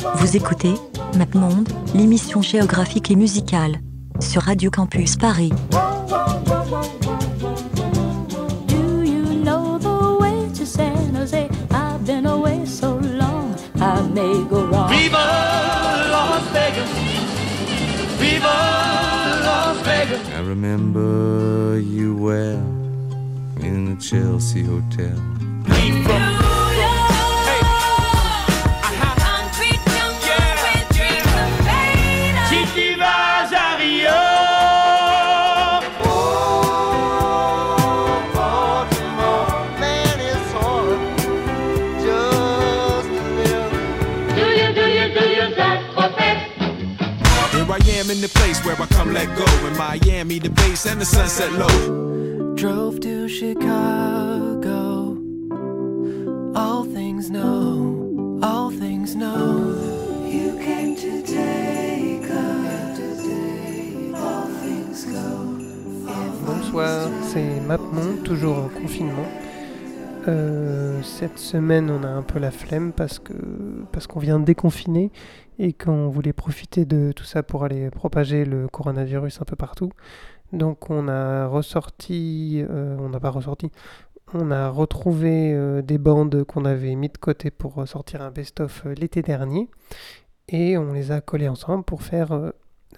Vous écoutez MapMonde, l'émission géographique et musicale sur Radio Campus Paris. Do you know the way to San Jose? I've been away so long, I may go wrong. Viva Las Vegas! Viva Las Vegas! I remember you well in the Chelsea Hotel. Place where I come let go. In Miami, the bass and the sunset low. Drove to Chicago. All things know, all things know. You came to take All things go. Bonsoir, c'est MapMon, toujours en confinement. Euh, cette semaine, on a un peu la flemme parce que parce qu'on vient de déconfiner et qu'on voulait profiter de tout ça pour aller propager le coronavirus un peu partout. Donc, on a ressorti, euh, on n'a pas ressorti, on a retrouvé euh, des bandes qu'on avait mis de côté pour sortir un best-of euh, l'été dernier et on les a collées ensemble pour faire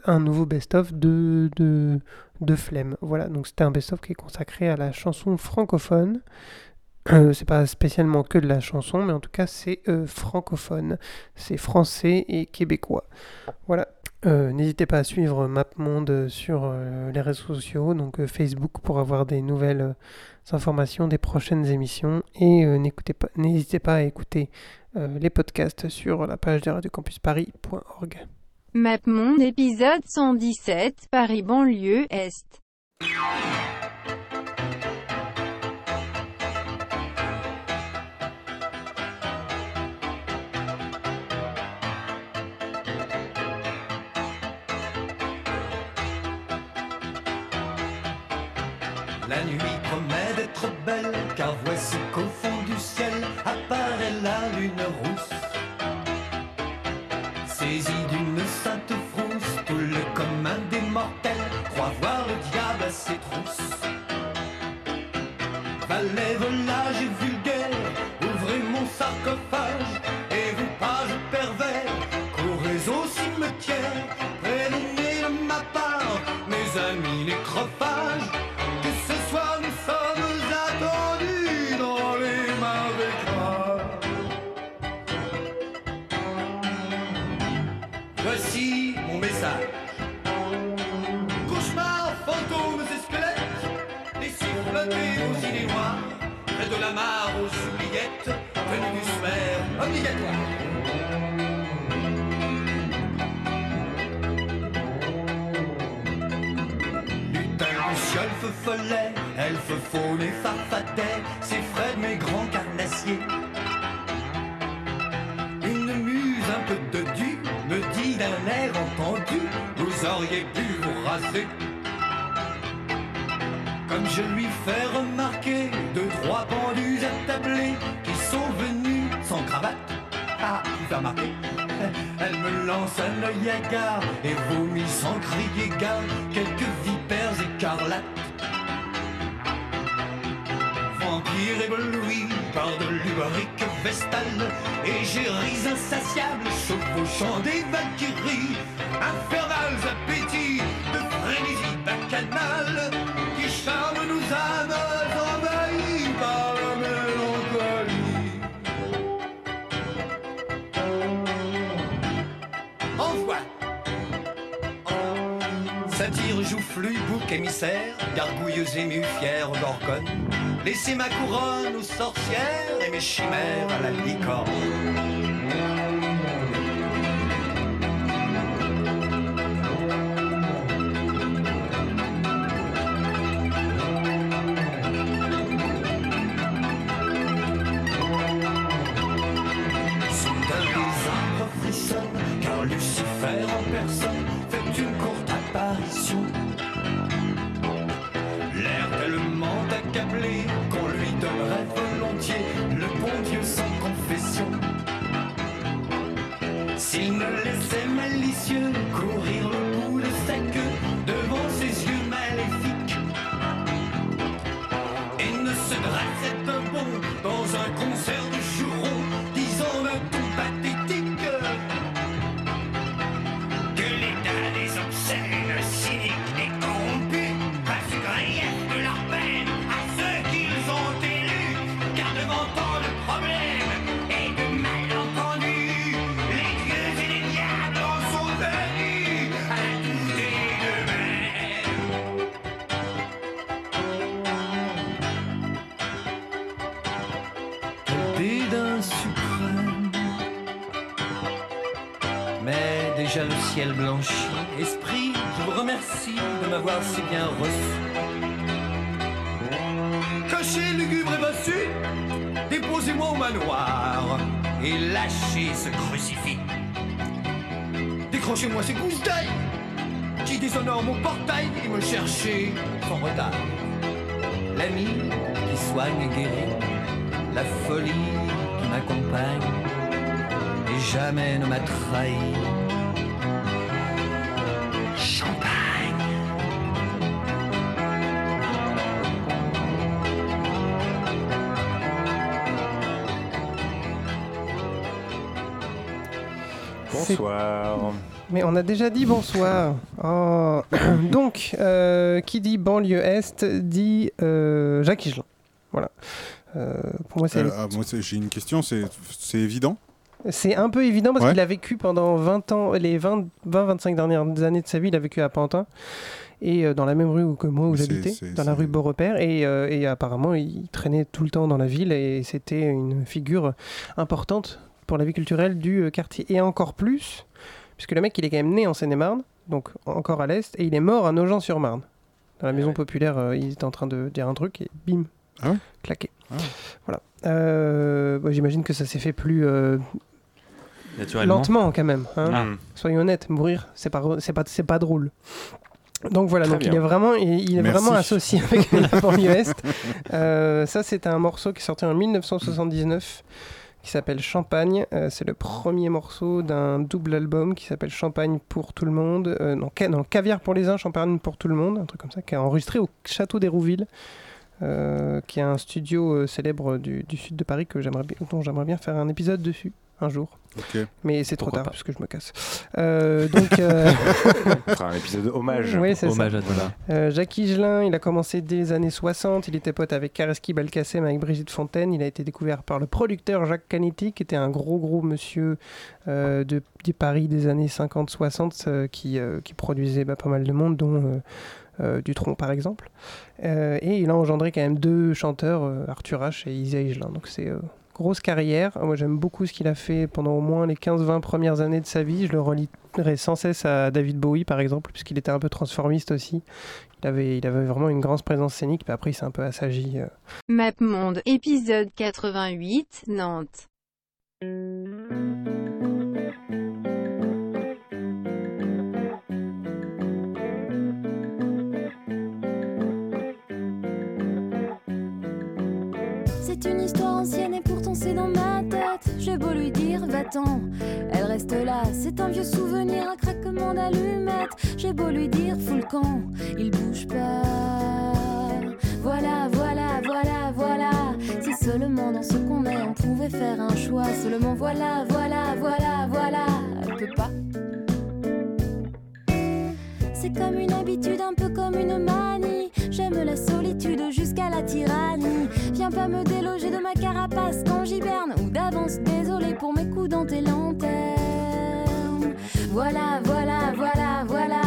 un nouveau best-of de, de, de flemme. Voilà, donc c'était un best-of qui est consacré à la chanson francophone. Euh, c'est pas spécialement que de la chanson, mais en tout cas c'est euh, francophone. C'est français et québécois. Voilà. Euh, N'hésitez pas à suivre MapMonde sur euh, les réseaux sociaux, donc Facebook pour avoir des nouvelles informations des prochaines émissions. Et n'hésitez pas à écouter les podcasts sur la page de radiocampusparis.org. MapMonde épisode 117 Paris banlieue Est. belle, car voici follet, elfe faune et farfadet, c'est Fred mes grands carnassiers. Une muse un peu dodue me dit d'un air entendu, vous auriez pu vous raser. Comme je lui fais remarquer deux, trois pendus attablés qui sont venus sans cravate. Ah, tu as remarqué Elle me lance un œil hagard et vomit sans crier gare quelques vipères écarlates. Vampire ébloui par de l'ubarique vestale Égéries insatiables chevauchant des valkyries. Infernales appétits de frénésie bacchanale Qui charment nos âmes envahies par la mélancolie. Envoie. Satire joufflu, bouc émissaire, gargouilleuse émue, fière gorgone. Laissez ma couronne aux sorcières et mes chimères à la licorne. Déjà le ciel blanchit. Esprit, je vous remercie de m'avoir si bien reçu. Caché, lugubre et bossu, déposez-moi au manoir et lâchez ce crucifix. Décrochez-moi ces gousses qui déshonorent mon portail et me cherchez sans retard. L'ami qui soigne et guérit la folie qui m'accompagne et jamais ne m'a trahi. Bonsoir. Mais on a déjà dit bonsoir. Oh. Donc, euh, qui dit banlieue Est dit euh, Jacques Higelin. Voilà. Euh, pour moi, c'est Euh, ah, moi, j'ai une question, c'est évident? C'est un peu évident parce Ouais. qu'il a vécu pendant 20 ans, les 20-25 dernières années de sa vie, il a vécu à Pantin. Et dans la même rue où- que moi où j'habitais, dans la rue Beaurepaire. Et, euh, et apparemment, il traînait tout le temps dans la ville et c'était une figure importante pour la vie culturelle du euh, quartier. Et encore plus, puisque le mec, il est quand même né en Seine-et-Marne, donc encore à l'Est, et il est mort à Nogent-sur-Marne. Dans la maison populaire, euh, il était en train de dire un truc et bim, Ah claqué. Voilà. Euh, bah, J'imagine que ça s'est fait plus euh, lentement quand même. hein. Ah. Soyons honnêtes, mourir, c'est pas, c'est pas, c'est pas drôle. Donc voilà, Très donc il est vraiment, il, il est Merci. vraiment associé avec la banlieue Est. Euh, ça, c'est un morceau qui est sorti en 1979 qui s'appelle Champagne. Euh, c'est le premier morceau d'un double album qui s'appelle Champagne pour tout le monde. Euh, non, non, Caviar pour les uns, Champagne pour tout le monde, un truc comme ça, qui est enregistré au Château d'Hérouville. euh, qui est un studio euh, célèbre du, sud de Paris que j'aimerais dont j'aimerais bien faire un épisode dessus un jour. Mais c'est trop tard pas. puisque je me casse. Euh, donc, euh, un épisode hommage. oui, c'est ça. Hommage à toi. Euh, Jacques Higelin, il a commencé dès les années 60. Il était pote avec Kareski Belkacem, avec Brigitte Fontaine. Il a été découvert par le producteur Jacques Canetti, qui était un gros, gros monsieur euh, de, des Paris des années 50-60, euh, qui, euh, qui produisait bah, pas mal de monde, dont euh, euh, Dutronc, par exemple. Euh, et il a engendré quand même deux chanteurs, euh, Arthur H. et Isa Higelin. Donc c'est euh, grosse carrière. Moi, j'aime beaucoup ce qu'il a fait pendant au moins les 15-20 premières années de sa vie. Je le relierai sans cesse à David Bowie, par exemple, puisqu'il était un peu transformiste aussi. Il avait, il avait vraiment une grande présence scénique, puis après, il s'est un peu assagi. euh. Map Monde, épisode 88, Nantes. J'ai beau lui dire, va-t'en, elle reste là. C'est un vieux souvenir, un craquement d'allumettes. J'ai beau lui dire, fous le camp, il bouge pas. Voilà, voilà, voilà, voilà. Si seulement dans ce qu'on est, on pouvait faire un choix. Seulement voilà, voilà, voilà, voilà. Elle peut pas. C'est comme une habitude, un peu comme une manie. J'aime la solitude jusqu'à la tyrannie. Viens pas me déloger de ma carapace quand j'hiberne. Ou d'avance, désolé pour mes coups dans tes lanternes. Voilà, voilà, voilà, voilà.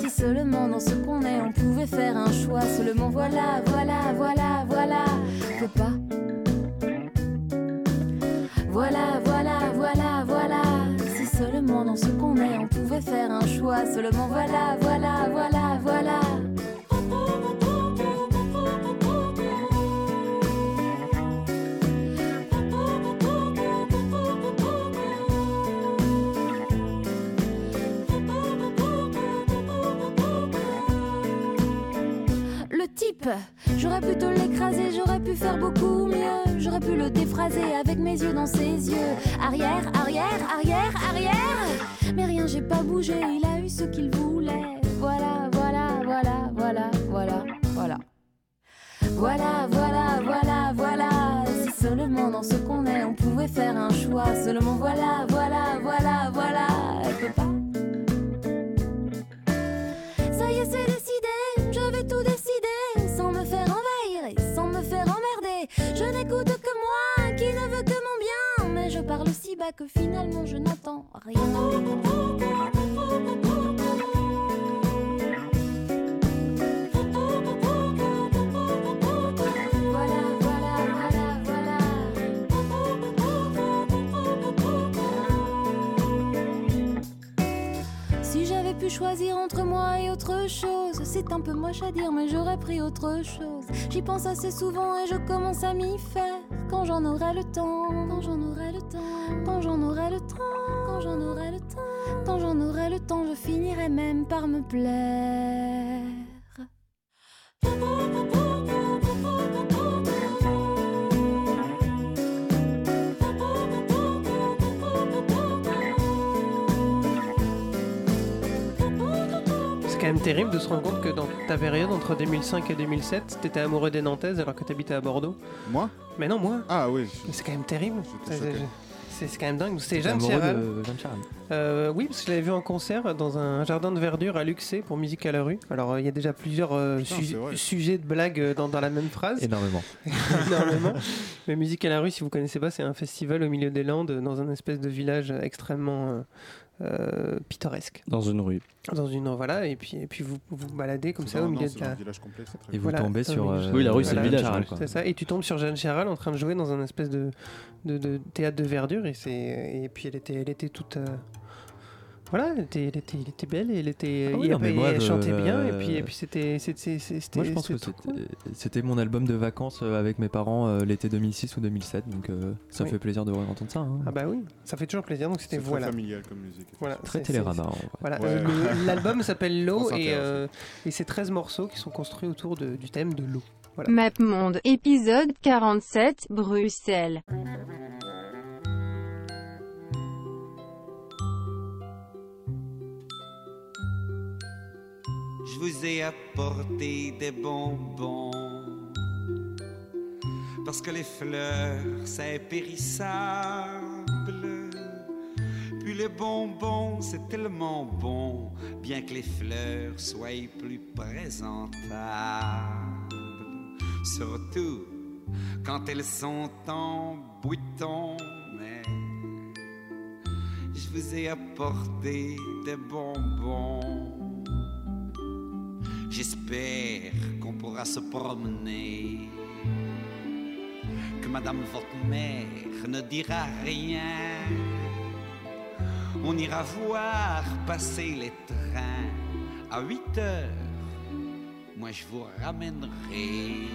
Si seulement dans ce qu'on est, on pouvait faire un choix. Seulement voilà, voilà, voilà, voilà. Pas. Faire un choix. Seulement voilà, voilà, voilà, voilà. Le type, j'aurais pu te l'écraser, j'aurais pu faire beaucoup mieux. J'aurais pu le déphraser avec mes yeux dans ses yeux. Arrière, arrière, arrière, arrière. Mais rien, j'ai pas bougé, il a eu ce qu'il voulait. Voilà, voilà, voilà, voilà, voilà, voilà. Voilà, voilà, voilà, voilà. Si seulement dans ce qu'on est, on pouvait faire un choix. Seulement voilà, voilà, voilà, voilà, elle peut pas. Ça y est, c'est parle si bas que finalement je n'entends rien. Choisir entre moi et autre chose, c'est un peu moche à dire, mais j'aurais pris autre chose. J'y pense assez souvent et je commence à m'y faire. Quand j'en aurai le temps, quand j'en aurai le temps, quand j'en aurai le temps, quand j'en aurai le temps, quand j'en aurai le temps, je finirai même par me plaire. Quand même terrible de se rendre compte que dans ta période entre 2005 et 2007, t'étais amoureux des Nantaises alors que t'habitais à Bordeaux. Moi? Mais non, moi. Ah oui. Mais C'est quand même terrible. C'est c'est quand même dingue. C'est Jeanne de Chéral. Euh, oui, parce que je l'avais vu en concert dans un jardin de verdure à Luxé pour Musique à la rue. Alors euh, il y a déjà plusieurs euh, Putain, su- c'est vrai. sujets de blagues euh, dans, dans la même phrase. Énormément. Énormément. Mais Musique à la rue, si vous connaissez pas, c'est un festival au milieu des Landes, dans un espèce de village extrêmement euh, euh, pittoresque. Dans une rue. Dans une voilà, et puis et puis vous vous baladez comme ça au milieu de la. village complet, c'est très Et vous Voilà, tombez dans sur. le euh. Oui, la rue, c'est le Jeanne village, quoi. C'est ça, et tu tombes sur Jeanne Chéral en train de jouer dans un espèce de, de, de théâtre de verdure, et, c'est, et puis elle était, elle était toute. euh, voilà, elle était, elle, était, elle était belle, et elle, était, Ah oui, non, moi, chantait bien, et puis, et puis c'était, c'était, c'était, Moi, je pense que c'était mon album de vacances euh, avec mes parents euh, l'été 2006 ou 2007, donc euh, ça Oui. fait plaisir de entendre ça. hein. Ah bah oui, ça fait toujours plaisir, donc c'était C'est très voilà. familial comme musique. Voilà, Très télérama. c'est- en vrai. Voilà, Ouais. l'album s'appelle L'eau et, euh, c'est 13 morceaux qui sont construits autour de- du thème de l'eau. Voilà. MapMonde, épisode 47, Bruxelles. Je vous ai apporté des bonbons. Parce que les fleurs, c'est périssable. Puis les bonbons, c'est tellement bon. Bien que les fleurs soient plus présentables. Surtout quand elles sont en bouton. Je vous ai apporté des bonbons. J'espère qu'on pourra se promener. Que Madame votre mère ne dira rien. On ira voir passer les trains à 8 heures. Moi je vous ramènerai.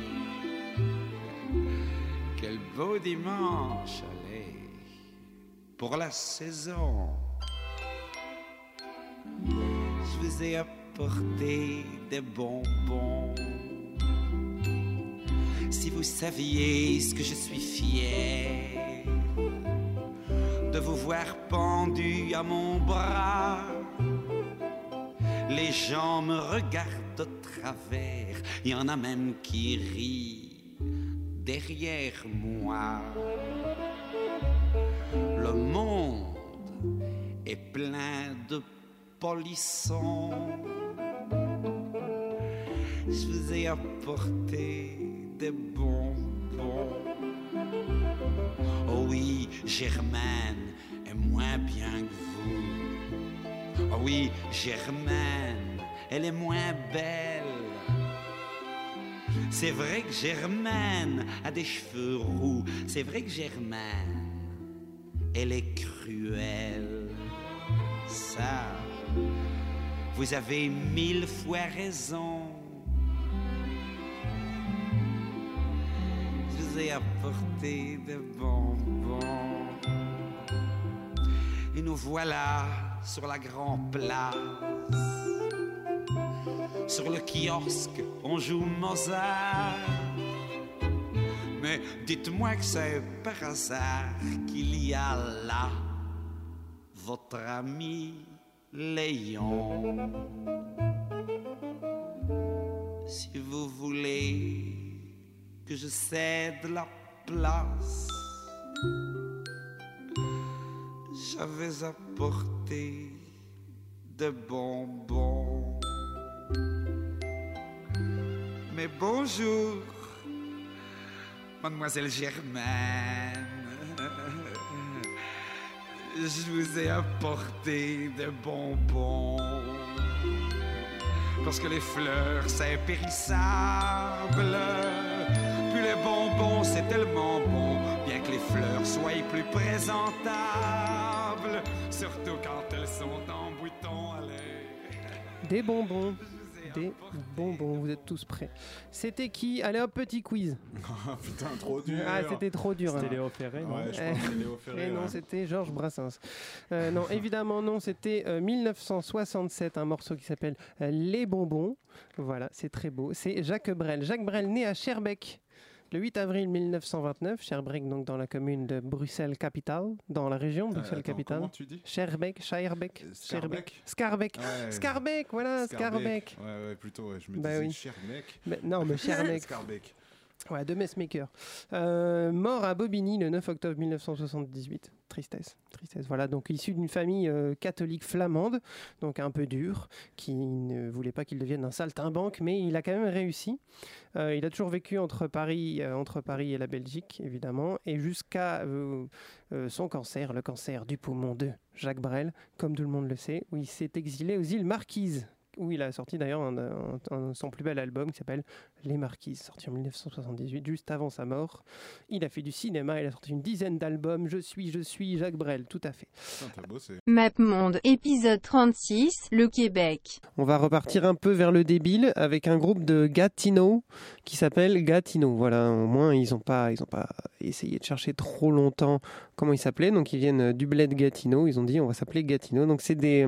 Quel beau dimanche, allez, pour la saison. Je vous ai des bonbons. Si vous saviez ce que je suis fier de vous voir pendu à mon bras. Les gens me regardent de travers, il y en a même qui rient derrière moi. Le monde est plein de polissons. Je vous ai apporté des bonbons. Oh oui, Germaine est moins bien que vous. Oh oui, Germaine, elle est moins belle. C'est vrai que Germaine a des cheveux roux. C'est vrai que Germaine, elle est cruelle. Ça, vous avez mille fois raison. Je vous ai apporté des bonbons. Et nous voilà sur la grande place. Sur le kiosque, on joue Mozart. Mais dites-moi que c'est par hasard qu'il y a là votre ami l'ayant. Si vous voulez que je cède la place, j'avais apporté de bonbons. Mais bonjour, mademoiselle Germaine. Je vous ai apporté de bonbons. Parce que les fleurs, c'est périssable. Puis les bonbons, c'est tellement bon. Bien que les fleurs soient plus présentables. Surtout quand elles sont en bouton. Allez. Des bonbons. Des bonbons, vous êtes tous prêts. C'était qui? Allez, un petit quiz. Ah, putain, trop dur. Ah, c'était trop dur. C'était hein. Léo Ferré, non Ouais, je Eh, pense que c'est Léo Ferré. eh non, ouais. c'était Georges Brassens. Euh, non, évidemment, non, c'était euh, 1967, un morceau qui s'appelle euh, Les Bonbons. Voilà, c'est très beau. C'est Jacques Brel. Jacques Brel, né à Schaerbeek. Le 8 avril 1929, Schaerbeek, donc dans la commune de Bruxelles-Capitale, dans la région de Euh, Bruxelles-Capitale. comment tu dis? Schaerbeek, Euh. Scarbeck Scarbeck. Voilà, Scarbeck. Ouais, ouais, plutôt, je me Bah disais. Scherbeck. Non, mais Schaerbeek. Scarbeck. Ouais, de Messmaker. Euh, mort à Bobigny le 9 octobre 1978. Tristesse, tristesse. Voilà, donc issu d'une famille euh, catholique flamande, donc un peu dure, qui ne voulait pas qu'il devienne un saltimbanque, mais il a quand même réussi. Euh, il a toujours vécu entre Paris, entre Paris et la Belgique, évidemment, et jusqu'à son cancer, le cancer du poumon de Jacques Brel, comme tout le monde le sait, où il s'est exilé aux îles Marquises, où il a sorti d'ailleurs son plus bel album qui s'appelle Les Marquises, sorti en 1978, juste avant sa mort. Il a fait du cinéma, il a sorti une dizaine d'albums. Je suis, je suis Jacques Brel, tout à fait. T'as bossé. MapMonde, épisode 36, le Québec. On va repartir un peu vers le débile avec un groupe de Gatineau qui s'appelle Gatineau. Voilà, au moins ils n'ont pas, ils pas essayé de chercher trop longtemps comment ils s'appelaient. Donc ils viennent du bled Gatineau. Ils ont dit on va s'appeler Gatineau. Donc c'est des,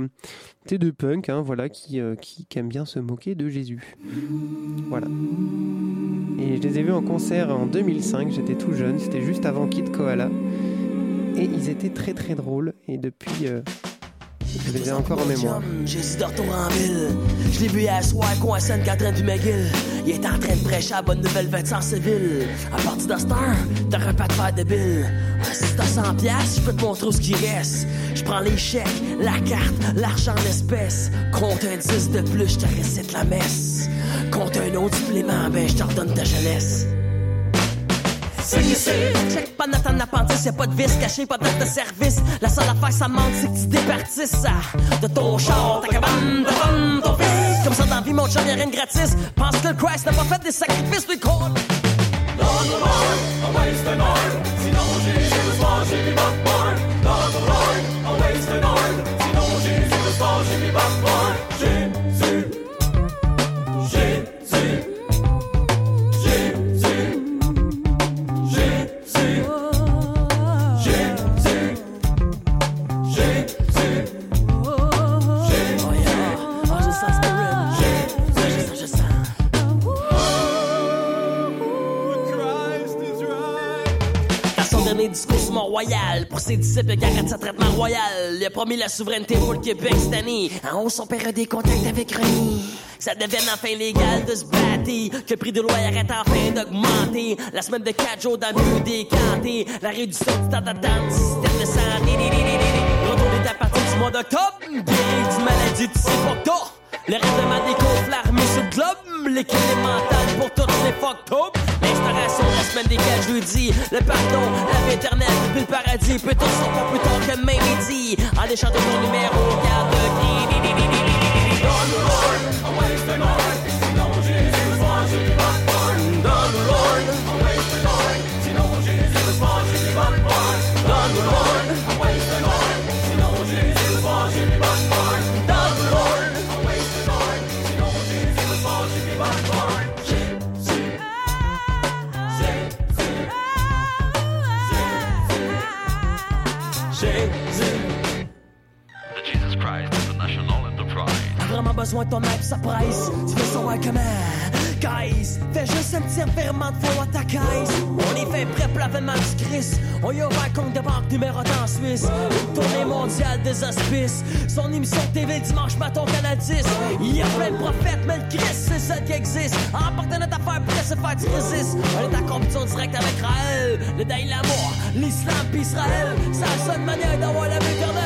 c'est deux punks, hein, voilà, qui, euh, qui, qui aiment bien se moquer de Jésus. Voilà. Et je les ai vus en concert en 2005. J'étais tout jeune. C'était juste avant Kid Koala. Et ils étaient très très drôles. Et depuis, euh, je les ai encore en mémoire. Jésus de retour en ville. Je l'ai vu hier soir, coin Sainte-Catherine du McGill. Il est en train de prêcher à bonne nouvelle Vincent Civil. À partir de heure, t'aurais pas de faire. Ah, si t'as 100 piastres, je peux te montrer ce qui reste. Je prends les chèques, la carte, l'argent en espèces. Compte un 10 de plus, je te récite la messe. Compte un autre supplément, ben je te redonne ta jeunesse. Check pas notre appendice, y'a pas de vis caché, pas de service. La seule affaire, ça manque, c'est que tu départisses ça. De ton char, ta cabane, ta femme, ton fils. Comme ça, dans vie, mon chum, y'a rien de gratis. Pense que le Christ n'a pas fait des sacrifices, lui, con. Oh discours sur Mont-Royal, pour ses disciples, arrête sa traitement royal. Il a promis la souveraineté pour le Québec cette année. En haut, son père a des contacts avec René. Ça devienne enfin légal de se battre. Que le prix de l'eau arrête enfin d'augmenter. La semaine de 4 jours d'abus décanté. La réduction du temps d'attente du système de santé. Retour est à partir du mois d'octobre. Guéri du maladie du Sipocto. Le règlement des cours, l'armée sur le globe. L'équilibre mental pour toutes les fucked up. L'instauration la semaine des 4 jeudis. Le pardon, la vie éternelle, puis le paradis. Peut on sort pas plus tard que même midi. En échange de ton numéro, garde gris. Jesus besoin ton aide, ça. Tu veux savoir comment? Guys, fais juste un petit revirement de flow à ta caisse. On est fait prêt pour l'avènement du Christ. On y a ouvert un compte de banque numéro en Suisse. Une tournée mondiale des hospices. Son émission TV dimanche matin 10. Il y a plein de prophètes, mais le Christ, c'est seul qui existe. En partant notre affaire, prêt se faire du résiste. On est en compétition directe avec Raël. Le Dalai Lama, l'Islam pis Israël. C'est la seule manière d'avoir la vie.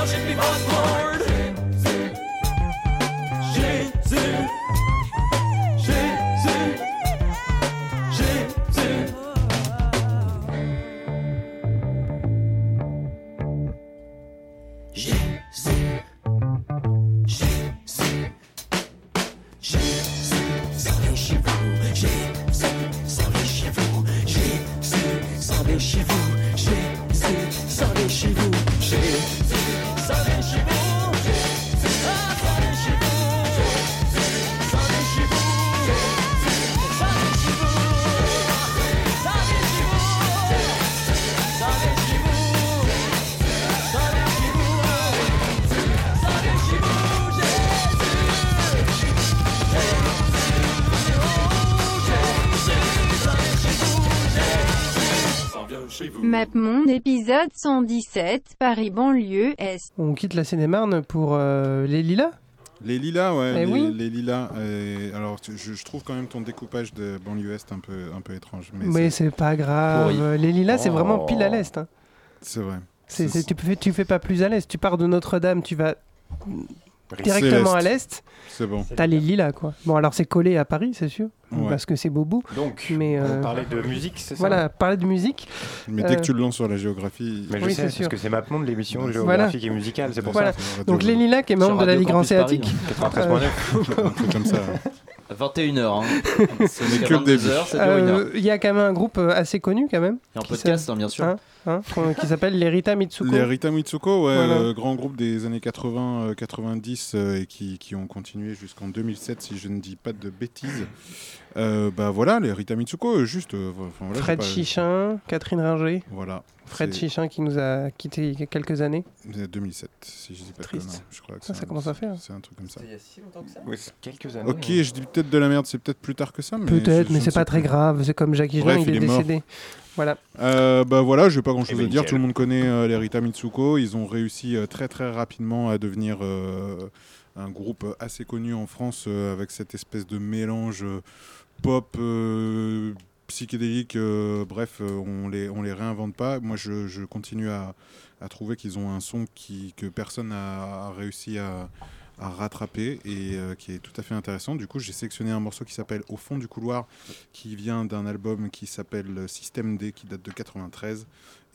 może mi was épisode 117, Paris banlieue Est. On quitte la Seine-et-Marne pour euh, les Lilas? Les lilas, ouais, Eh les, oui. les lilas. euh, alors, tu- je, je trouve quand même ton découpage de banlieue est un peu, un peu étrange. Mais, Mais c'est pas grave. pourri. Les Lilas, c'est vraiment Oh. pile à l'est. hein. C'est vrai. Tu, fais, tu fais pas plus à l'est. Tu pars de Notre-Dame, tu vas directement à l'est. l'est. C'est bon. T'as les lilas, quoi. Bon, alors c'est collé à Paris, c'est sûr. Ouais. Parce que c'est Bobo. Donc, mais, euh, parlait de musique, c'est ça Voilà, parler de musique. Mais dès Euh, que tu le lances sur la géographie. Mais je Oui, sais, c'est parce sûr. que c'est MapMonde, l'émission Voilà. géographique et musicale, c'est pour Voilà. ça. Donc Lilas, qui est membre de la Ligue hein. Euh, Un truc comme ça. 21h. Hein. C'est Mais jusqu'à que le début. 22h, ça dure une heure. euh, Il y a quand même un groupe euh, assez connu, quand même. Et en podcast, hein, bien sûr. Hein, qui s'appelle les Rita Mitsuko. Les Rita Mitsuko, ouais, Voilà. euh, grand groupe des années 80-90 et qui, qui ont continué jusqu'en 2007, si je ne dis pas de bêtises. Euh, bah voilà, les Rita Mitsuko, euh, juste. euh, voilà, Fred pas- Chichin, Catherine Ringer. Voilà. Fred Chichin qui nous a quittés il y a quelques années. C'est 2007, si je dis pas de Triste. conneries. Je crois que Ça, c'est ça un- commence à faire. C'est un truc comme ça. Il y a si longtemps que ça Oui, quelques années. Ok, je dis peut-être de la merde, c'est peut-être plus tard que ça. mais Peut-être, mais c'est pas très grave. C'est comme Jackie Bref, Jean, il, il est décédé. Voilà. Euh, bah voilà, je vais pas grand chose à dire. Tout le monde connaît euh, les Rita Mitsuko. Ils ont réussi euh, très très rapidement à devenir euh, un groupe assez connu en France euh, avec cette espèce de mélange euh, pop. Euh, psychédélique, euh, bref, euh, on les, on les réinvente pas. Moi, je, je continue à, à trouver qu'ils ont un son qui, que personne n'a a réussi à, à rattraper et euh, qui est tout à fait intéressant. Du coup, j'ai sélectionné un morceau qui s'appelle Au fond du couloir, qui vient d'un album qui s'appelle Système D, qui date de 93.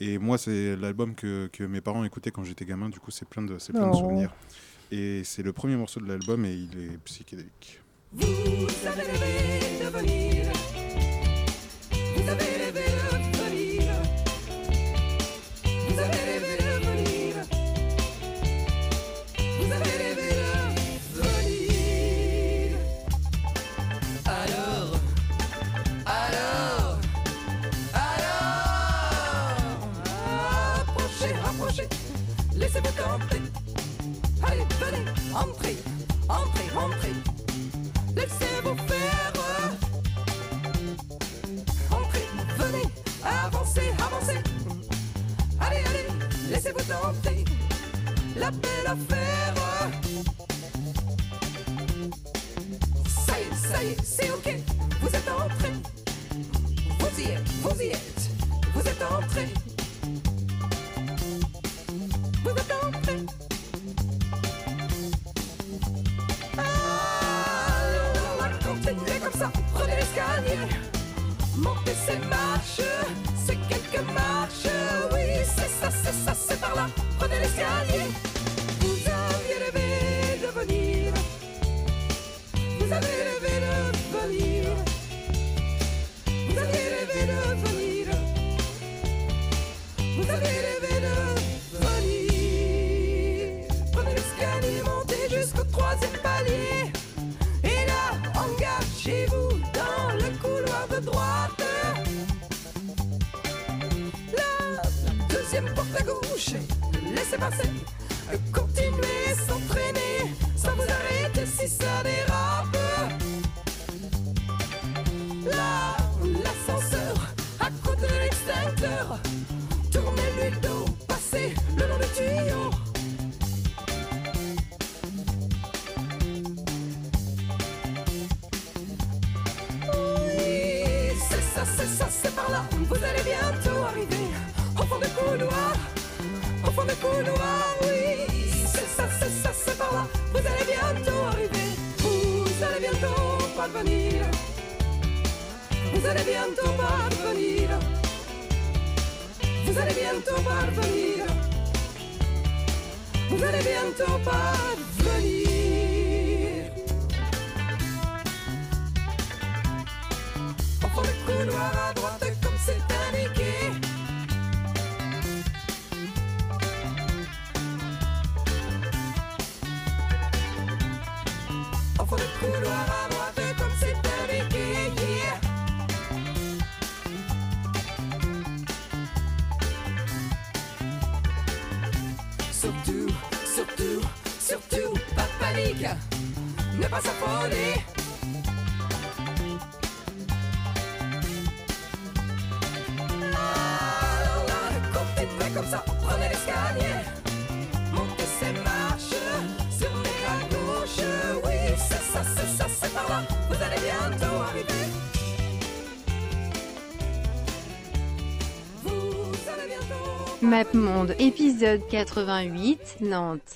Et moi, c'est l'album que, que mes parents écoutaient quand j'étais gamin. Du coup, c'est plein de, c'est plein de Oh. souvenirs. Et c'est le premier morceau de l'album et il est psychédélique. Vous laissez-vous tenter. Allez, venez, entrez, entrez, entrez. Laissez-vous faire. Entrez, venez, avancez, avancez. Allez, allez, laissez-vous tenter. La belle affaire. Ça y est, ça y est, c'est ok. Vous êtes entrés. Vous y êtes, vous y êtes. Vous êtes entrés. C'est quelques marches. Oui, c'est ça, c'est ça, c'est par là. Prenez l'escalier. À gauche, laissez passer. Vous allez bientôt parvenir. Vous allez bientôt parvenir. Vous allez musique, ne pas s'affoler. Alors là, continuez comme ça, prenez l'escalier, montez ces marches sur mes racouches. Oui, c'est ça, c'est ça, c'est par là, vous allez bientôt arriver. Mapmonde épisode 88 Nantes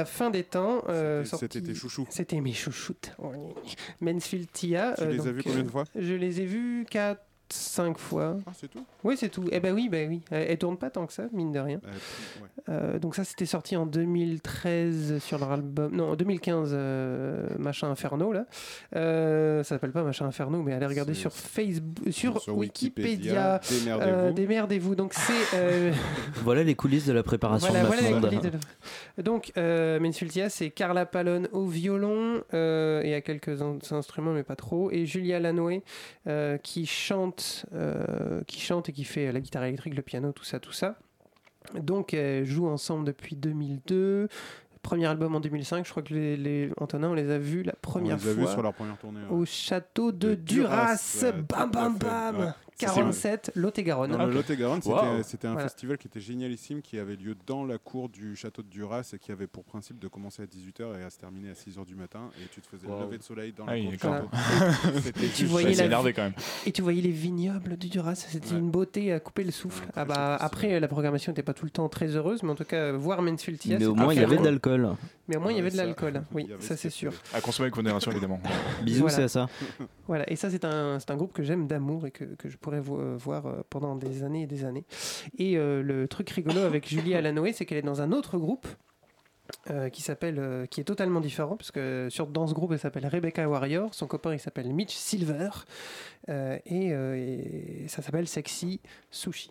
la fin des temps. euh, C'était- tes chouchous. C'était mes chouchoutes. Mansfield Tia. Tu euh, les as donc, vus combien de euh, fois? Je les ai vus 4, 5 fois. Ah, c'est tout? Oui, c'est tout. Eh ben oui, ben oui. Elle, elle tourne pas tant que ça, mine de rien. Euh, donc ça, c'était sorti en 2013 sur leur album... Non, en 2015, euh, Machin Inferno, là. Euh, ça s'appelle pas Machin Inferno, mais allez regarder sur Facebook... Sur, Sur Wikipédia. Wikipédia, démerdez-vous. Euh. Donc c'est... euh, Voilà les coulisses de la préparation voilà, de voilà la Donc, euh, Mensultia, c'est Carla Palone au violon euh, et à quelques in- instruments, mais pas trop. Et Julia Lanoé euh, qui chante, euh, qui chante et qui fait la guitare électrique, le piano, tout ça, tout ça. Donc, elles jouent ensemble depuis 2002. Premier album en 2005, je crois que les, les Antonin, on les a vus la première les a fois vus sur leur première tournée, ouais. au château de, De Duras. Bam, bam, bam. ouais. 47, Lot-et-Garonne. Le Lot-et-Garonne, c'était Wow. c'était un Voilà. festival qui était génialissime, qui avait lieu dans la cour du château de Duras et qui avait pour principe de commencer à 18h et à se terminer à 6h du matin. Et tu te faisais Wow. le lever de soleil dans Ah la cour du château. Et C'était tu voyais génial. la énervé quand même. Et tu voyais les vignobles du Duras, c'était une beauté à couper le souffle. Ah bah après la programmation n'était pas tout le temps très heureuse, mais en tout cas voir Mansfield Tia, Mais au moins il y avait de l'alcool. Mais au moins il y avait de l'alcool, oui, ça ce c'est sûr. À consommer avec modération évidemment. Bisous, Voilà. c'est à ça. Voilà, et ça c'est un, c'est un groupe que j'aime d'amour et que, que je pourrais vo- euh, voir euh, pendant des années et des années. Et euh, le truc rigolo avec Julie Alanoé, c'est qu'elle est dans un autre groupe. euh, qui s'appelle euh, qui est totalement différent parce que sur dans ce groupe elle s'appelle Rebecca Warrior son copain il s'appelle Mitch Silver euh, et, euh, et ça s'appelle Sexy Sushi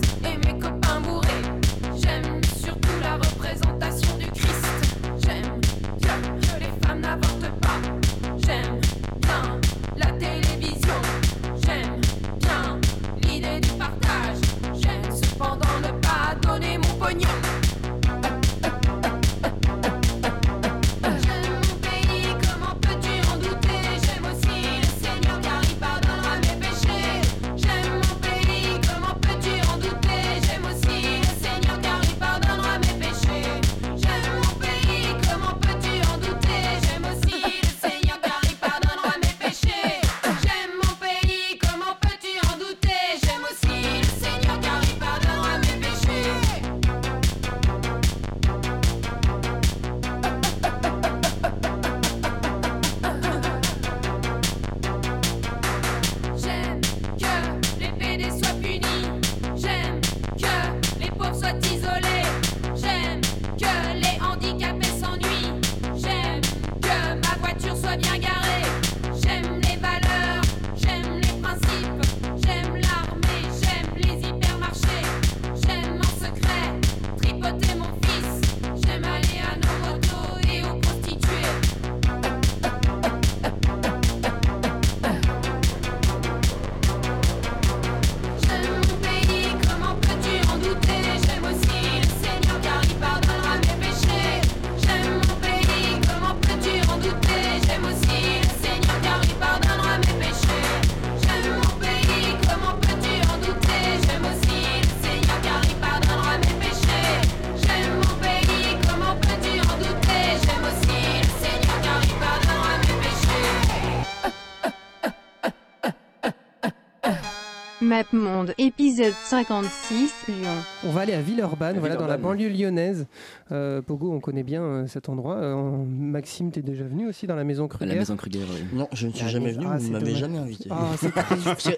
Mapmonde, épisode 56, Lyon. On va aller à Villeurbanne, voilà, dans la banlieue lyonnaise. Euh, Pogo, on connaît bien euh, cet endroit. Euh, Maxime, t'es déjà venu aussi dans la maison Kruger La maison Kruger, oui. Non, je ne suis Ah, jamais mais- venu, ah, vous ne m'avez jamais invité. Ah,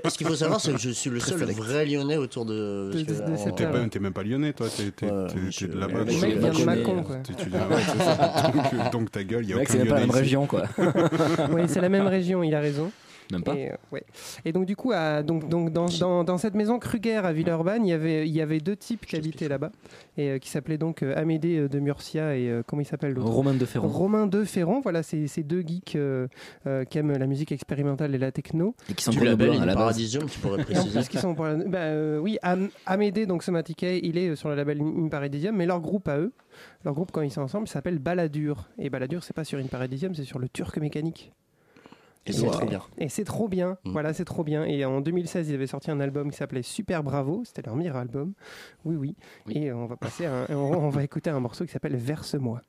ce qu'il faut savoir, c'est que je suis le seul vrai lyonnais autour de. T'es terre. pas- même pas lyonnais, toi, t'es de là-bas. euh, vient de tu- Mâcon, quoi. tu- tu-. Donc, ta gueule, il y a aucun c'est la même région, quoi. oui, c'est la même région, il a raison. Même pas. Et, euh, ouais. et donc du coup, à- donc, donc, dans, dans, dans cette maison Kruger à Villeurbanne, il y avait, il y avait deux types qui habitaient là-bas, et euh, qui s'appelaient donc euh, Amédée de Murcia et euh, comment il s'appelle l'autre Romain de Ferrand. Romain de Ferrand, voilà, c'est ces deux geeks euh, euh, qui aiment la musique expérimentale et la techno. Et qui sont Du label à la. Paradisium, tu pourrais préciser. plus, qui sont pour la- bah, euh, oui, Am- Amédée, donc Somaticay, il est sur le label Imparadisium, mais leur groupe à eux, leur groupe quand ils sont ensemble, s'appelle Balladur. Et Balladur, c'est pas sur Imparadisium, c'est sur le Turc Mécanique. Et c'est trop bien. Et c'est trop bien. Mm. Voilà, c'est trop bien. Et en 2016, ils avaient sorti un album qui s'appelait Super Bravo. C'était leur meilleur album. Oui, oui. Et on va passer, à un- on, on va écouter un morceau qui s'appelle Verse-moi.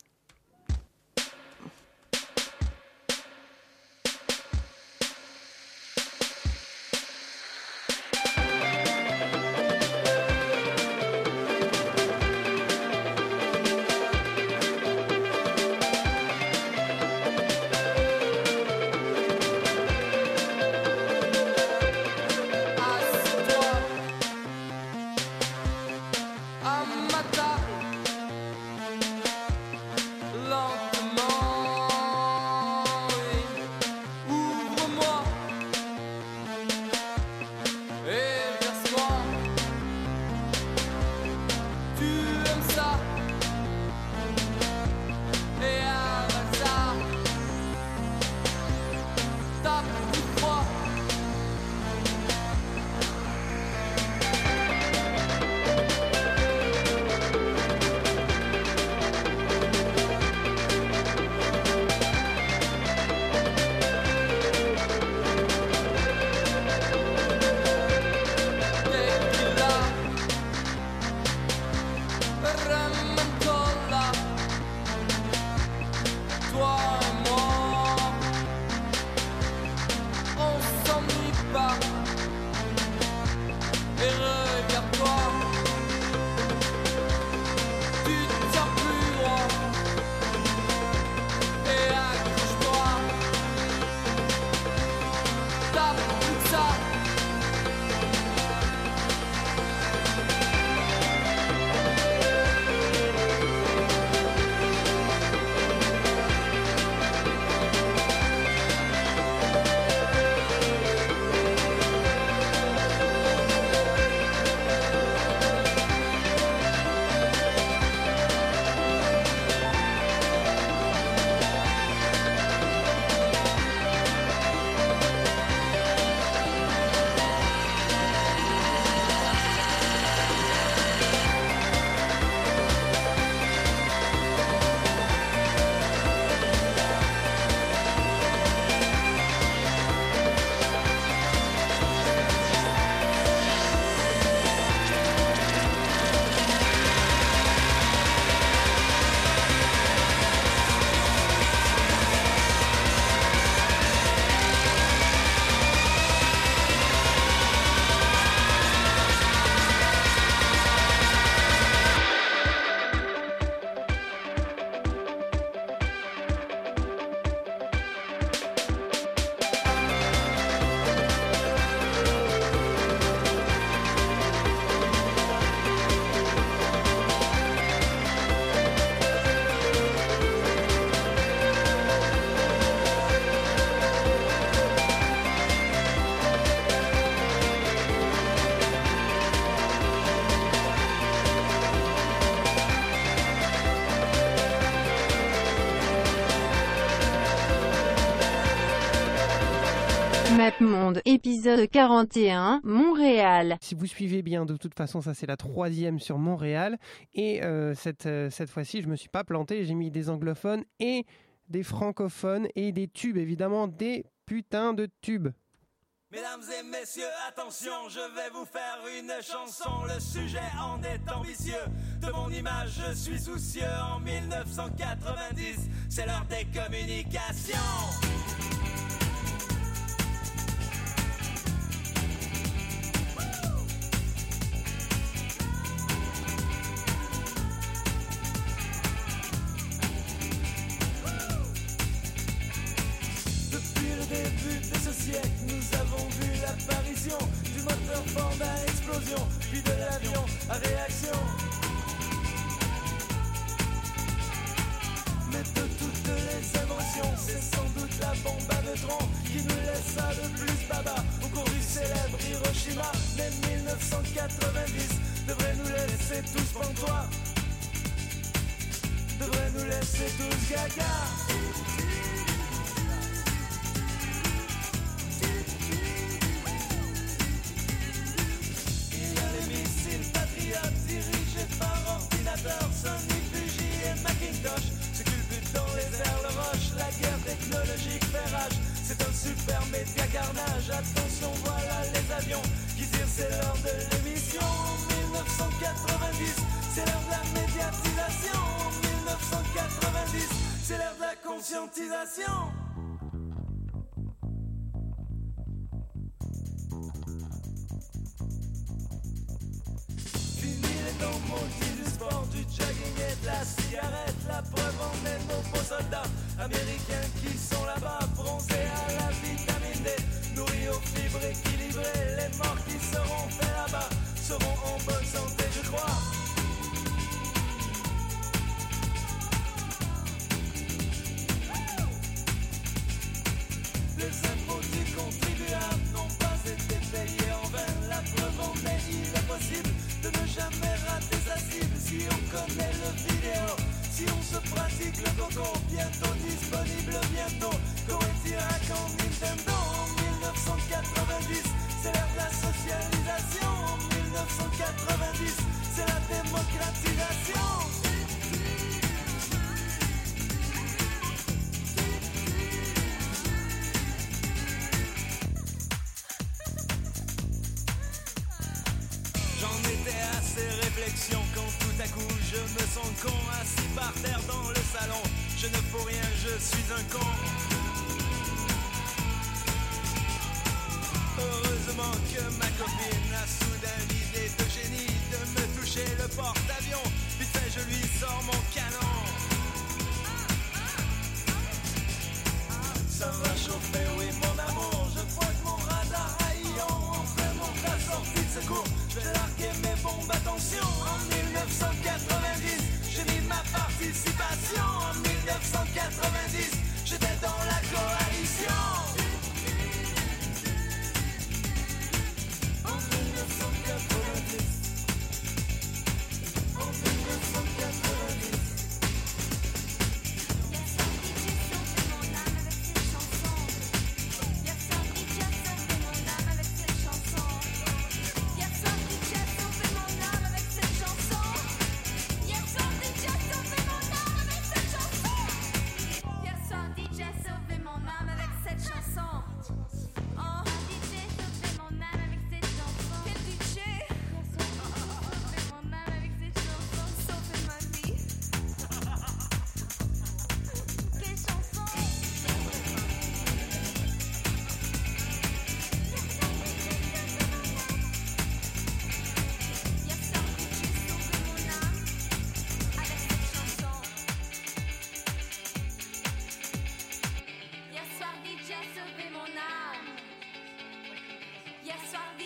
MapMonde, épisode 41, Montréal. Si vous suivez bien, de toute façon, ça c'est la troisième sur Montréal. Et euh, cette, euh, cette fois-ci, je me suis pas planté. J'ai mis des anglophones et des francophones et des tubes, évidemment, des putains de tubes. Mesdames et messieurs, attention, je vais vous faire une chanson. Le sujet en est ambitieux. De mon image, je suis soucieux. En 1990, c'est l'heure des communications. Début de ce siècle, nous avons vu l'apparition du moteur fort à explosion, puis de l'avion à réaction. Mais de toutes les inventions, c'est sans doute la bombe à neutrons qui nous laissa le plus baba au cours du célèbre Hiroshima. Mais 1990 devrait nous laisser tous pantois, devrait nous laisser tous gaga. Je lui sors mon canon.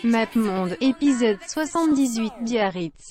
Map Monde, épisode 78 Biarritz.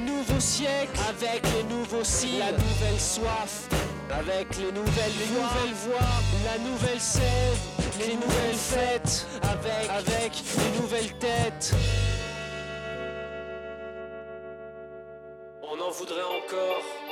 Nouveau siècle, avec les nouveaux signes, la nouvelle soif, avec les nouvelles les nouvelles voix, la nouvelle sève, les nouvelles fêtes, avec, avec les nouvelles têtes. On en voudrait encore.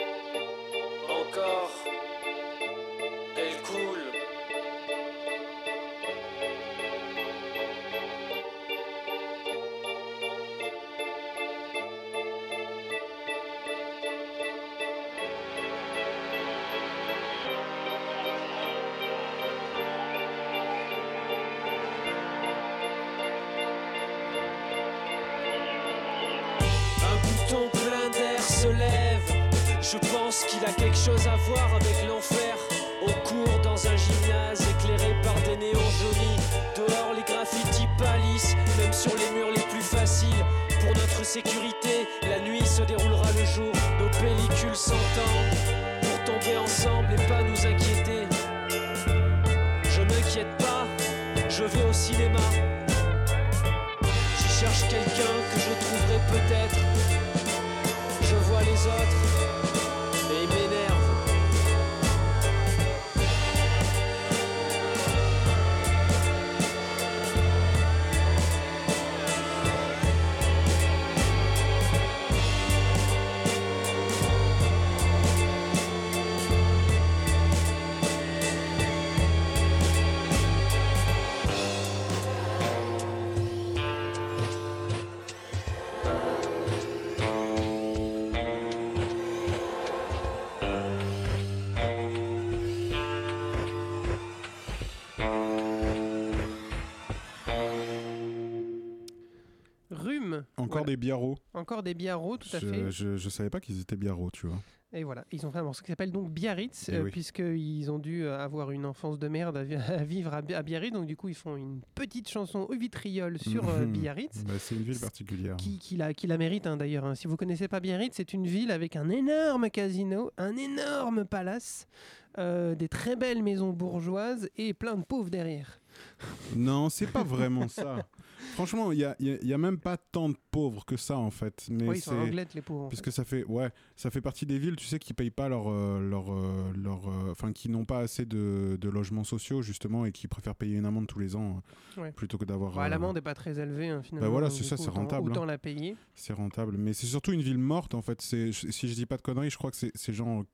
Encore des biarros. Encore des biarros, tout à je, fait. Je, je savais pas qu'ils étaient biarros, tu vois. Et voilà, ils ont fait un morceau qui s'appelle donc Biarritz, Eh euh, oui. puisqu'ils ont dû euh, avoir une enfance de merde à, vi- à vivre à, Bi- à Biarritz. Donc du coup, ils font une petite chanson au vitriol sur euh. Biarritz. Bah, c'est une ville particulière. Qui, qui la, qui la mérite hein, d'ailleurs. hein. Si vous connaissez pas Biarritz, c'est une ville avec un énorme casino, un énorme palace, euh, des très belles maisons bourgeoises et plein de pauvres derrière. Non, c'est pas vraiment ça. Franchement, il y a, y a- il y a même pas tant de pauvres que ça en fait. Mais Oui, ils sont anglettes, les pauvres, en Puisque ça fait, ouais, ça fait partie des villes, tu sais, qui payent pas leur, euh, leur, euh, leur, euh, enfin, qui n'ont pas assez de, de logements sociaux justement et qui préfèrent payer une amende tous les ans Ouais. plutôt que d'avoir. Bah, L'amende n'est pas très élevée hein, finalement. Bah voilà, c'est ça, c'est rentable. Autant hein. la payer. C'est rentable, mais c'est surtout une ville morte en fait. Si je dis pas de conneries, je crois que c'est, genre,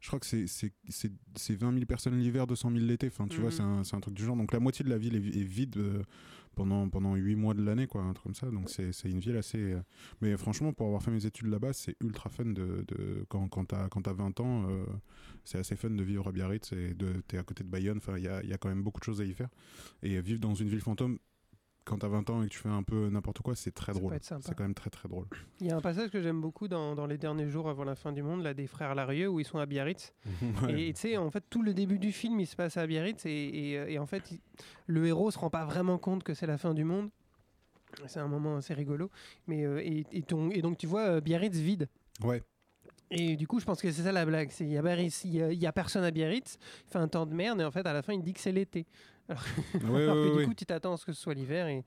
je crois que c'est, c'est, c'est, c'est 20 000 personnes l'hiver, 200 000 l'été. Enfin, tu vois, Mhm. c'est un, c'est un truc du genre. Donc la moitié de la ville est, vi- est vide euh, pendant pendant 8 mois de l'année, quoi, un truc comme ça. Donc c'est, une ville assez. euh, Mais franchement, pour avoir fait mes études là-bas, c'est ultra fun de, de... quand quand t'as quand t'as 20 ans, euh, c'est assez fun de vivre à Biarritz et de t'es à côté de Bayonne. Enfin, il y a, il y a quand même beaucoup de choses à y faire et vivre dans une ville fantôme. Quand t'as 20 ans et que tu fais un peu n'importe quoi, c'est très Ça drôle. C'est quand même très très drôle. Il y a un passage que j'aime beaucoup dans, dans les derniers jours avant la fin du monde, là, des frères Larieux, où ils sont à Biarritz. Ouais. Et tu sais, en fait, tout le début du film, il se passe à Biarritz, et, et, euh, et en fait, il- le héros se rend pas vraiment compte que c'est la fin du monde. C'est un moment assez rigolo. Mais, euh, et, et ton- et donc, tu vois euh, Biarritz vide. Ouais. Et du coup, je pense que c'est ça la blague. C'est il y a, y a personne à Biarritz. Il fait un temps de merde et en fait, à la fin, il dit que c'est l'été. Alors, que du coup, tu t'attends à ce que ce soit l'hiver et,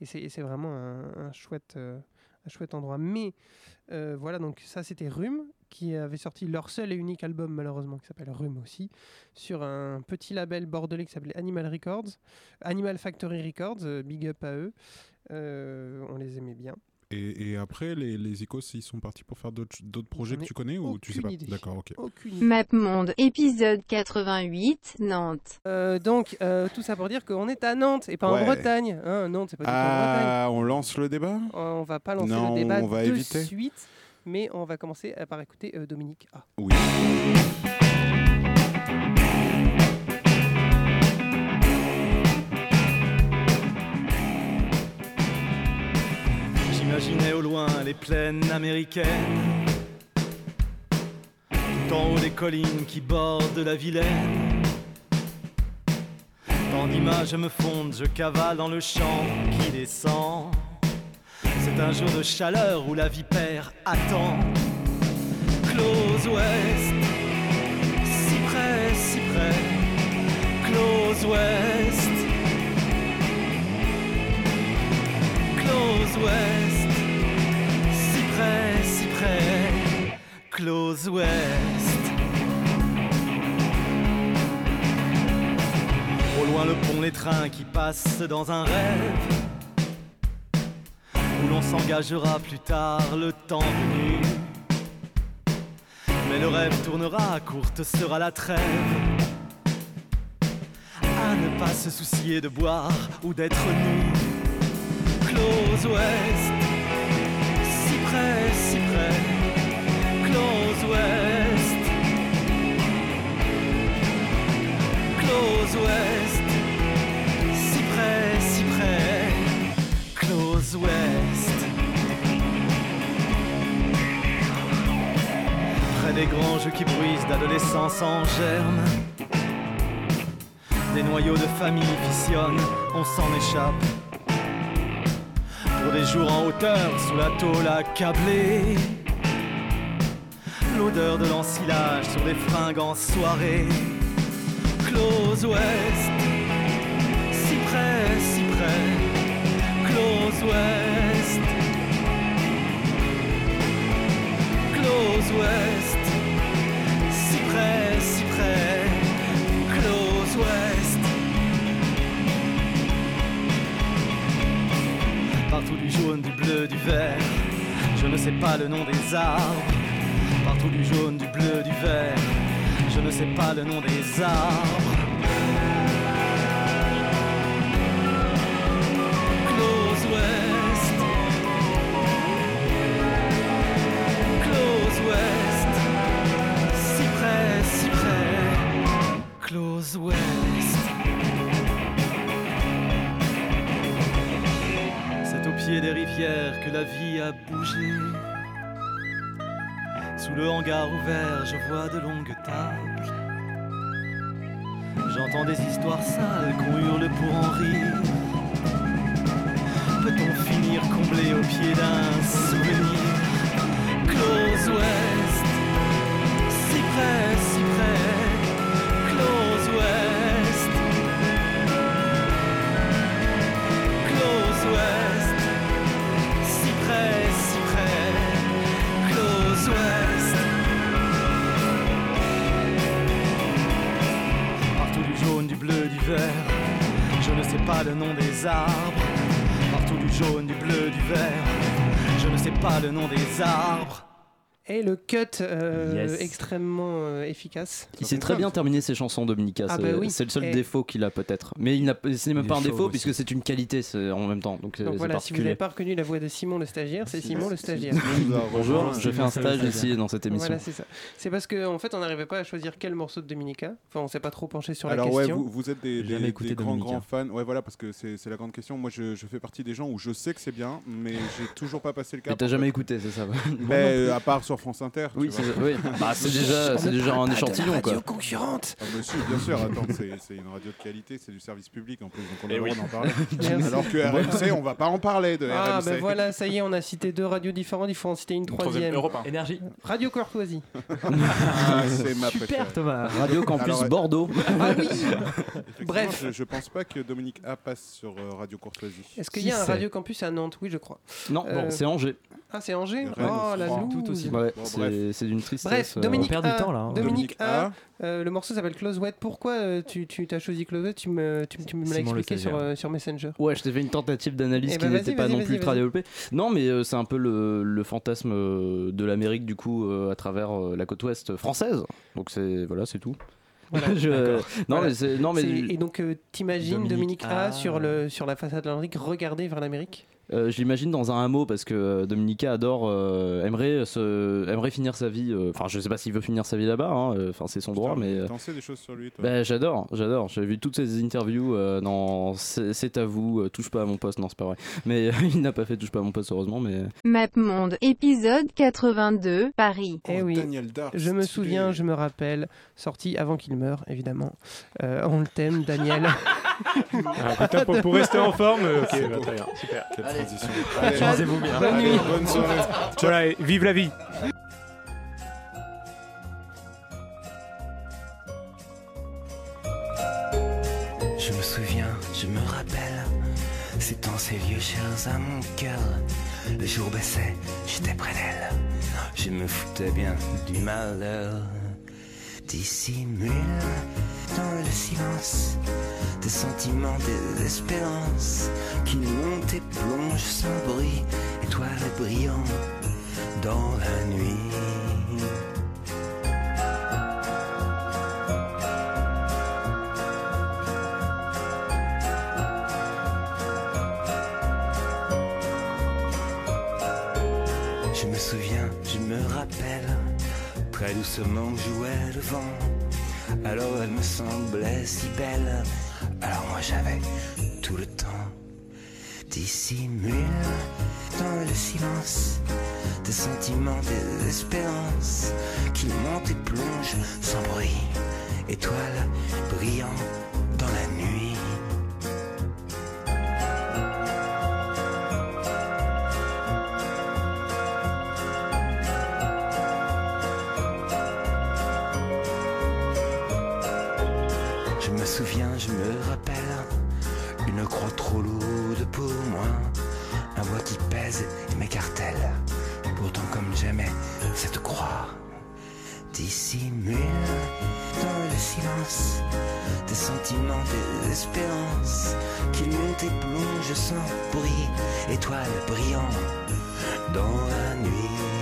et c'est et c'est vraiment un, un chouette, euh, un chouette endroit. Mais euh, voilà, donc ça, c'était Rhume qui avait sorti leur seul et unique album, malheureusement, qui s'appelle Rhume aussi, sur un petit label bordelais qui s'appelait Animal Records, Animal Factory Records. euh, big up à eux. On les aimait bien. Et, et après, les, les Icos, ils sont partis pour faire d'autres projets que tu connais ou tu sais pas. D'accord, ok. MapMonde, épisode 88, Nantes. Euh, donc, euh, tout ça pour dire qu'on est à Nantes et pas Ouais. en Bretagne. Hein, Nantes, c'est pas du tout en Bretagne. Ah, on lance le débat? Euh, On va pas lancer Non, le débat on va de éviter. suite, mais on va commencer par écouter euh, Dominique A. Oui. J'imaginais au loin les plaines américaines, tout en haut des collines qui bordent la Vilaine. Tant d'images me fondent, je cavale dans le champ qui descend. C'est un jour de chaleur où la vipère attend. Close West, si près, si près. Close West. Close si près, si près. Close West. Au loin le pont, les trains qui passent dans un rêve. Où l'on s'engagera plus tard, le temps venu. Mais le rêve tournera, courte sera la trêve. À ne pas se soucier de boire ou d'être nu. Close West, si près, si près. Close West, Close West, si près, si près. Close West. Près des grands jeux qui bruisent d'adolescence en germe. Des noyaux de famille fissonnent, on s'en échappe. Des jours en hauteur, sous la tôle accablée. L'odeur de l'ensilage sur les fringues en soirée. Close West, si près, si près. Close West, Close West, si près, si près. Close West. Partout du jaune, du bleu, du vert. Je ne sais pas le nom des arbres. Partout du jaune, du bleu, du vert. Je ne sais pas le nom des arbres. Close West. Close West. Si près, si près. Close West. Des rivières que la vie a bougé. Sous le hangar ouvert, je vois de longues tables. J'entends des histoires sales qu'on hurle pour en rire. Peut-on finir comblé au pied d'un souvenir? Close West, si près. Le nom des arbres. Partout du jaune, du bleu, du vert. Je ne sais pas le nom des arbres. Et le cut euh, Yes. extrêmement euh, efficace. Il sait très bien terminer ses chansons, Dominica. Ah c'est bah oui. c'est le seul Et- défaut qu'il a peut-être. Mais il n'a- ce n'est même Il pas un défaut aussi. puisque c'est une qualité en même temps. Donc, c'est voilà, si vous n'avez pas reconnu la voix de Simon le stagiaire, c'est Simon le stagiaire. Bonjour, je fais un stage ici dans cette émission. Voilà, c'est ça. C'est parce qu'en en fait, on n'arrivait pas à choisir quel morceau de Dominica. Enfin, on s'est pas trop penché sur Alors la ouais, question. vous, vous êtes des, grands Dominica. grands fans. Ouais, voilà, parce que c'est la grande question. Moi, je, je fais partie des gens où je sais que c'est bien, mais j'ai toujours pas passé le cap. Mais t'as jamais écouté, c'est ça euh, à part sur France Inter. Oui, c'est. Bah, c'est déjà, un échantillon quoi. concurrente. Ah, monsieur, bien sûr, attends, c'est une radio de qualité, c'est du service public en plus, donc on a Eh le droit d'en parler. Alors que RMC, on va pas en parler de Ah, RMC. ben voilà, ça y est, on a cité deux radios différentes, il faut en citer une troisième. Europe 1. Énergie. Radio Courtoisie. Ah, c'est ma préférée. Super Thomas. Radio Campus Alors, Bordeaux. Ah oui Bref. Je, je pense pas que Dominique A passe sur euh, Radio Courtoisie. Est-ce qu'il Qui y a un Radio Campus à Nantes? Oui, je crois. Non, Euh, bon, c'est Angers. Ah, c'est Angers Rennes Oh, la loose. Tout aussi. Ouais, Bon, c'est d'une tristesse. Bref, euh, Dominique on perd du A, temps, là, hein. Dominique Dominique A, A. euh, le morceau s'appelle Close Wet. Pourquoi euh, tu, tu as choisi Close Wet? Tu me, tu, tu me l'as Simon le expliqué sur, stagiaire. euh, sur Messenger. Ouais, je t'ai fait une tentative d'analyse Eh qui ben, n'était pas vas-y, non vas-y, plus vas-y. développée. Non, mais euh, c'est un peu le, le fantasme euh, de l'Amérique du coup euh, à travers euh, la côte ouest française. Donc c'est voilà, c'est tout. Voilà. Je- D'accord. Non, Voilà. mais c'est non mais C'est- Et donc, euh, t'imagines Dominique, Dominique A A. sur, le, sur la façade de l'Amérique regarder vers l'Amérique? Euh, je l'imagine dans un hameau parce que euh, Dominica adore, euh, aimerait, se, aimerait finir sa vie. euh, Enfin, je sais pas s'il veut finir sa vie là-bas. hein, euh, Enfin, c'est son droit, mais. T'en sais des choses sur lui, toi bah, j'adore, j'adore. J'ai vu toutes ses interviews euh, dans C'est à vous, euh, touche pas à mon poste. Non, c'est pas vrai. Mais il n'a pas fait touche pas à mon poste, heureusement. Mais MapMonde, épisode 82, Paris. Eh oui. Daniel Dark. Je me souviens, je me rappelle, sorti avant qu'il meure, évidemment. Euh, on le t'aime, Daniel. Ah, pour, pour rester en forme, euh, ok, C'est bah, très bien, super. Quelle Allez. transition. Allez, Rasez-vous bien. Bonne Allez, nuit. bonne soirée. Voilà, et vive la vie. Je me souviens, je me rappelle, c'est dans ces vieux chiens à mon cœur. Le jour baissait, j'étais près d'elle. Je je me foutais bien du malheur. Dissimule dans le silence des sentiments, des espérances qui montent et plongent sans bruit, étoiles brillantes dans la nuit. Je me souviens, je me rappelle, très doucement jouait le vent. Alors elle me semblait si belle, alors moi j'avais tout le temps. Dissimule dans le silence des sentiments, des espérances qui montent et plongent sans bruit. Étoiles brillant trop lourde pour moi, un bois qui pèse et m'écartèle. Pourtant comme j'aimais cette croix, dissimule dans le silence des sentiments, des espérances qui montent et plongent sans bruit, étoiles brillant dans la nuit.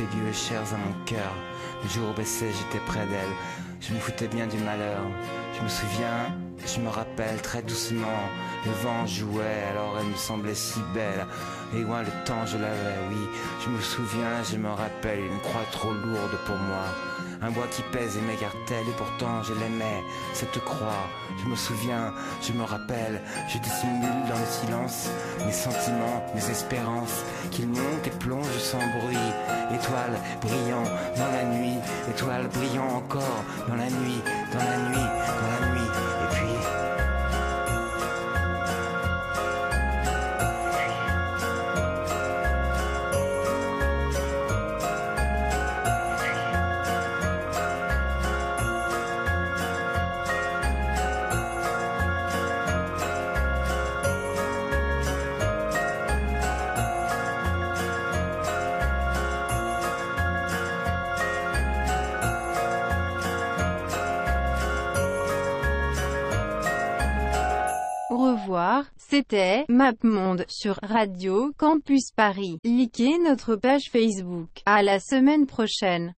Ces lieux chers à mon cœur. Le jour baissait, j'étais près d'elle. Je me foutais bien du malheur. Je me souviens, je me rappelle très doucement. Le vent jouait, alors elle me semblait si belle. Et loin le temps, je l'avais, oui. Je me souviens, je me rappelle, une croix trop lourde pour moi. Un bois qui pèse et m'écartèle, et pourtant je l'aimais, cette croix. Je me souviens, je me rappelle, je dissimule dans le silence mes sentiments, mes espérances, qu'ils montent et plongent sans bruit. Étoiles brillant dans la nuit, étoiles brillant encore dans la nuit, dans la nuit, dans la nuit. C'était MapMonde sur Radio Campus Paris. Likez notre page Facebook. À la semaine prochaine.